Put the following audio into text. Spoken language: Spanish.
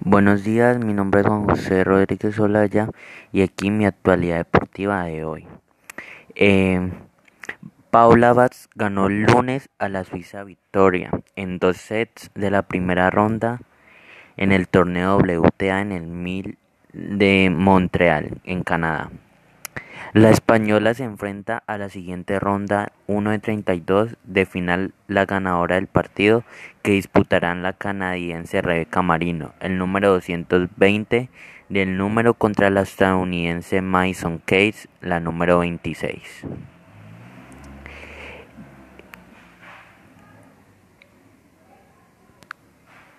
Buenos días, mi nombre es Juan José Rodríguez Olaya y aquí mi actualidad deportiva de hoy. Eh, Paula Batz ganó el lunes a la Suiza Victoria en dos sets de la primera ronda en el torneo WTA en el 1000 de Montreal, en Canadá. La española se enfrenta a la siguiente ronda 1 de 32 de final la ganadora del partido que disputarán la canadiense Rebeca Marino, el número 220 del número contra la estadounidense Mason Case, la número 26.